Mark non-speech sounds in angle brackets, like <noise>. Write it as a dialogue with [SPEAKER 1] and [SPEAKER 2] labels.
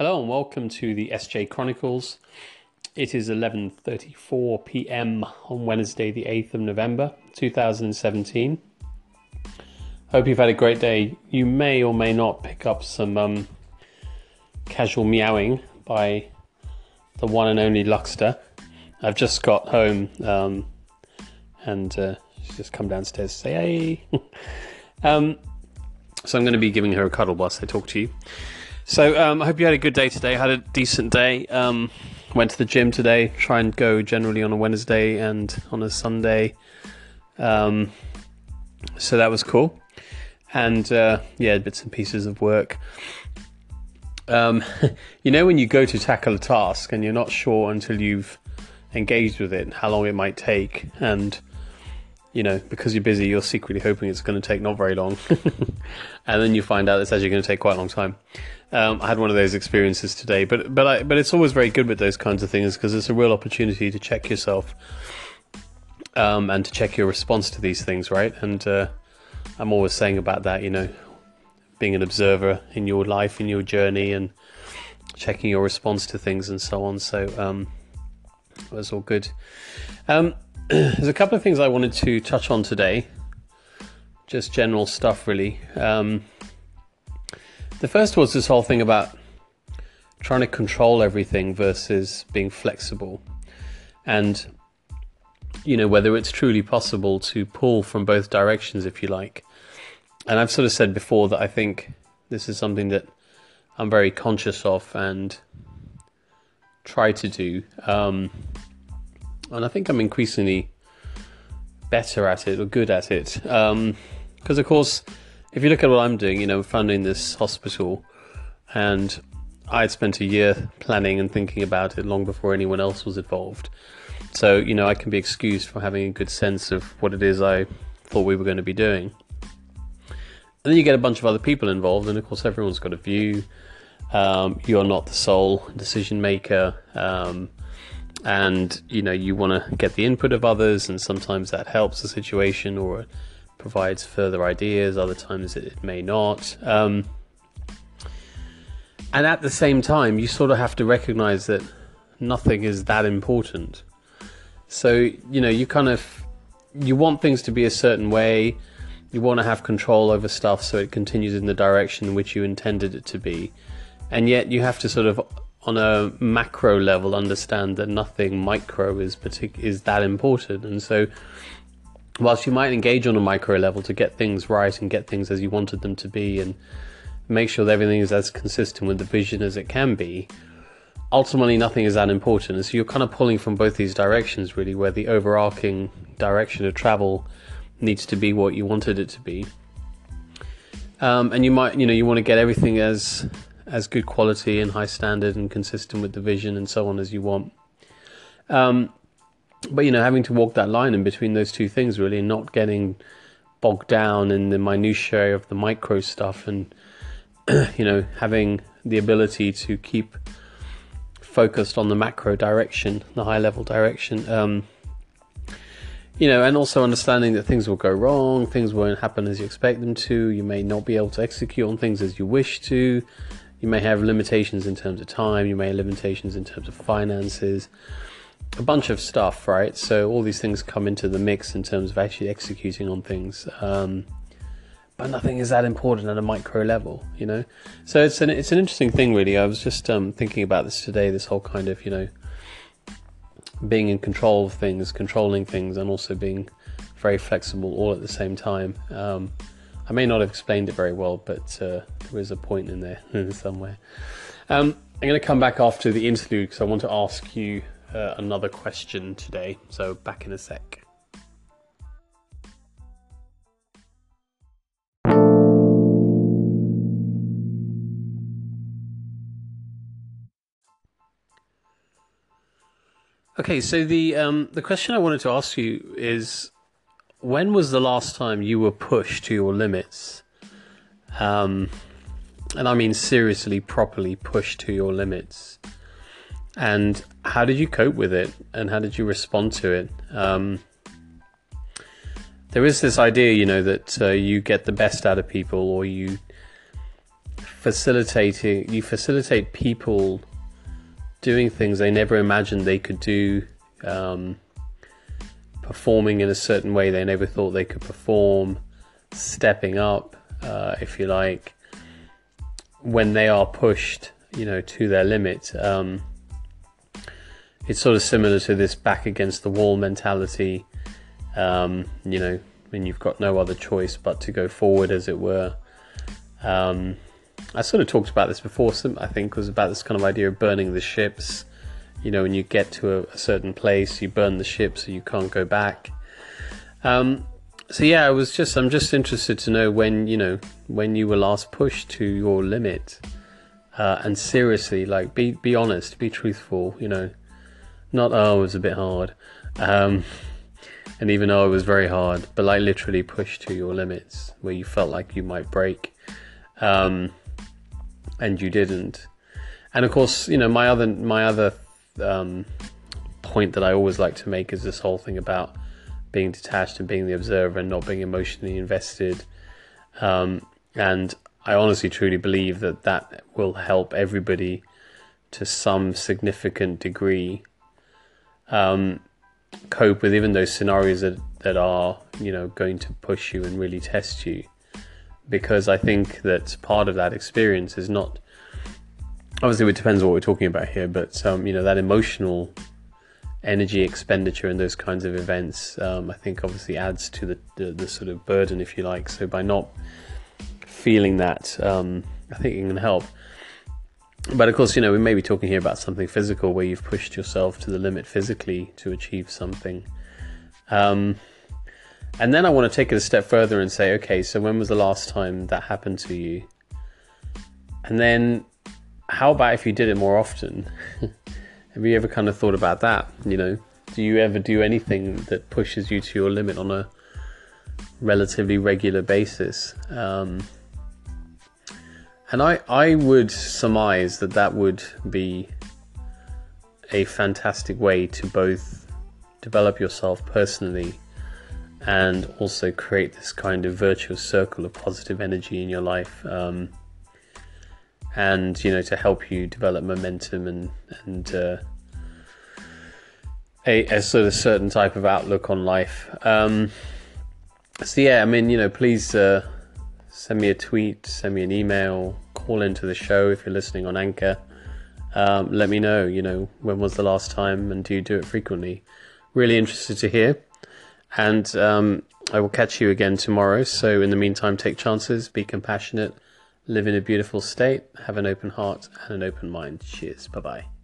[SPEAKER 1] Hello and welcome to the SJ Chronicles. It is 11:34 p.m. on Wednesday, the 8th of November, 2017. Hope you've had a great day. You may or may not pick up some um, casual meowing by the one and only Luxter. I've just got home um, and uh, she's just come downstairs to say hey. <laughs> um, so I'm going to be giving her a cuddle whilst I talk to you. So um, I hope you had a good day today. Had a decent day. Um, went to the gym today. Try and go generally on a Wednesday and on a Sunday. Um, so that was cool. And uh, yeah, bits and pieces of work. Um, <laughs> you know when you go to tackle a task and you're not sure until you've engaged with it how long it might take and you know, because you're busy, you're secretly hoping it's going to take not very long, <laughs> and then you find out it's actually going to take quite a long time. Um, I had one of those experiences today, but but I, but it's always very good with those kinds of things because it's a real opportunity to check yourself um, and to check your response to these things, right? And uh, I'm always saying about that, you know, being an observer in your life, in your journey, and checking your response to things and so on. So um, was all good. Um, there's a couple of things I wanted to touch on today. Just general stuff, really. Um, the first was this whole thing about trying to control everything versus being flexible. And, you know, whether it's truly possible to pull from both directions, if you like. And I've sort of said before that I think this is something that I'm very conscious of and try to do. Um, and I think I'm increasingly better at it or good at it. Because um, of course, if you look at what I'm doing, you know, funding this hospital, and I'd spent a year planning and thinking about it long before anyone else was involved. So you know, I can be excused for having a good sense of what it is I thought we were going to be doing. And then you get a bunch of other people involved, and of course, everyone's got a view. Um, you're not the sole decision maker. Um, and you know you want to get the input of others and sometimes that helps the situation or provides further ideas other times it, may not. Um, and at the same time you sort of have to recognize that nothing is that important. So you know you kind of you want things to be a certain way. You want to have control over stuff so it continues in the direction which you intended it to be. And yet you have to sort of on a macro level understand that nothing micro is partic- is that important. And so whilst you might engage on a micro level to get things right and get things as you wanted them to be and make sure that everything is as consistent with the vision as it can be ultimately nothing is that important. And so you're kind of pulling from both these directions really where the overarching direction of travel needs to be what you wanted it to be. Um, and you might you know you want to get everything as as good quality and high standard and consistent with the vision and so on as you want. Um, but you know, having to walk that line in between those two things, really, not getting bogged down in the minutiae of the micro stuff, and <clears throat> you know, having the ability to keep focused on the macro direction, the high level direction. Um, you know, and also understanding that things will go wrong, things won't happen as you expect them to. You may not be able to execute on things as you wish to. You may have limitations in terms of time, you may have limitations in terms of finances, a bunch of stuff, right? So all these things come into the mix in terms of actually executing on things. Um, but nothing is that important at a micro level, you know. So it's an it's an interesting thing, really. I was just um, thinking about this today. This whole kind of you know being in control of things, controlling things, and also being very flexible all at the same time. Um, I may not have explained it very well, but uh, there is a point in there <laughs> somewhere. Um, I'm going to come back after the interlude because I want to ask you uh, another question today. So, back in a sec. Okay, so the um, the question I wanted to ask you is when was the last time you were pushed to your limits? Um, and I mean seriously, properly pushed to your limits. And how did you cope with it? And how did you respond to it? Um, there is this idea, you know, that uh, you get the best out of people, or you facilitating you facilitate people doing things they never imagined they could do um, performing in a certain way they never thought they could perform stepping up uh, if you like when they are pushed you know to their limit um, it's sort of similar to this back against the wall mentality um, you know when you've got no other choice but to go forward as it were um, I sort of talked about this before. I think was about this kind of idea of burning the ships. You know, when you get to a, a certain place, you burn the ship so you can't go back. Um, so yeah, I was just I'm just interested to know when you know when you were last pushed to your limit, uh, and seriously, like be be honest, be truthful. You know, not oh it was a bit hard, um, and even though it was very hard, but like literally pushed to your limits where you felt like you might break. Um, and you didn't. And of course, you know my other my other um, point that I always like to make is this whole thing about being detached and being the observer and not being emotionally invested. Um, and I honestly truly believe that that will help everybody to some significant degree um, cope with even those scenarios that, that are you know going to push you and really test you because I think that part of that experience is not obviously it depends on what we're talking about here, but um, you know that emotional energy expenditure in those kinds of events, um, I think obviously adds to the, the, the sort of burden, if you like. So by not feeling that, um, I think it can help. But of course, you know, we may be talking here about something physical where you've pushed yourself to the limit physically to achieve something. Um, and then I want to take it a step further and say, okay, so when was the last time that happened to you? And then how about if you did it more often? <laughs> Have you ever kind of thought about that? You know, do you ever do anything that pushes you to your limit on a relatively regular basis? Um, and I, I would surmise that that would be a fantastic way to both develop yourself personally and also create this kind of virtuous circle of positive energy in your life. Um, and you know to help you develop momentum and and uh, a, a, sort of certain type of outlook on life. Um, so yeah, I mean, you know, please uh, send me a tweet, send me an email, call into the show if you're listening on Anchor. Um, let me know, you know, when was the last time and do you do it frequently? Really interested to hear. And um, I will catch you again tomorrow. So, in the meantime, take chances, be compassionate, live in a beautiful state, have an open heart and an open mind. Cheers. Bye bye.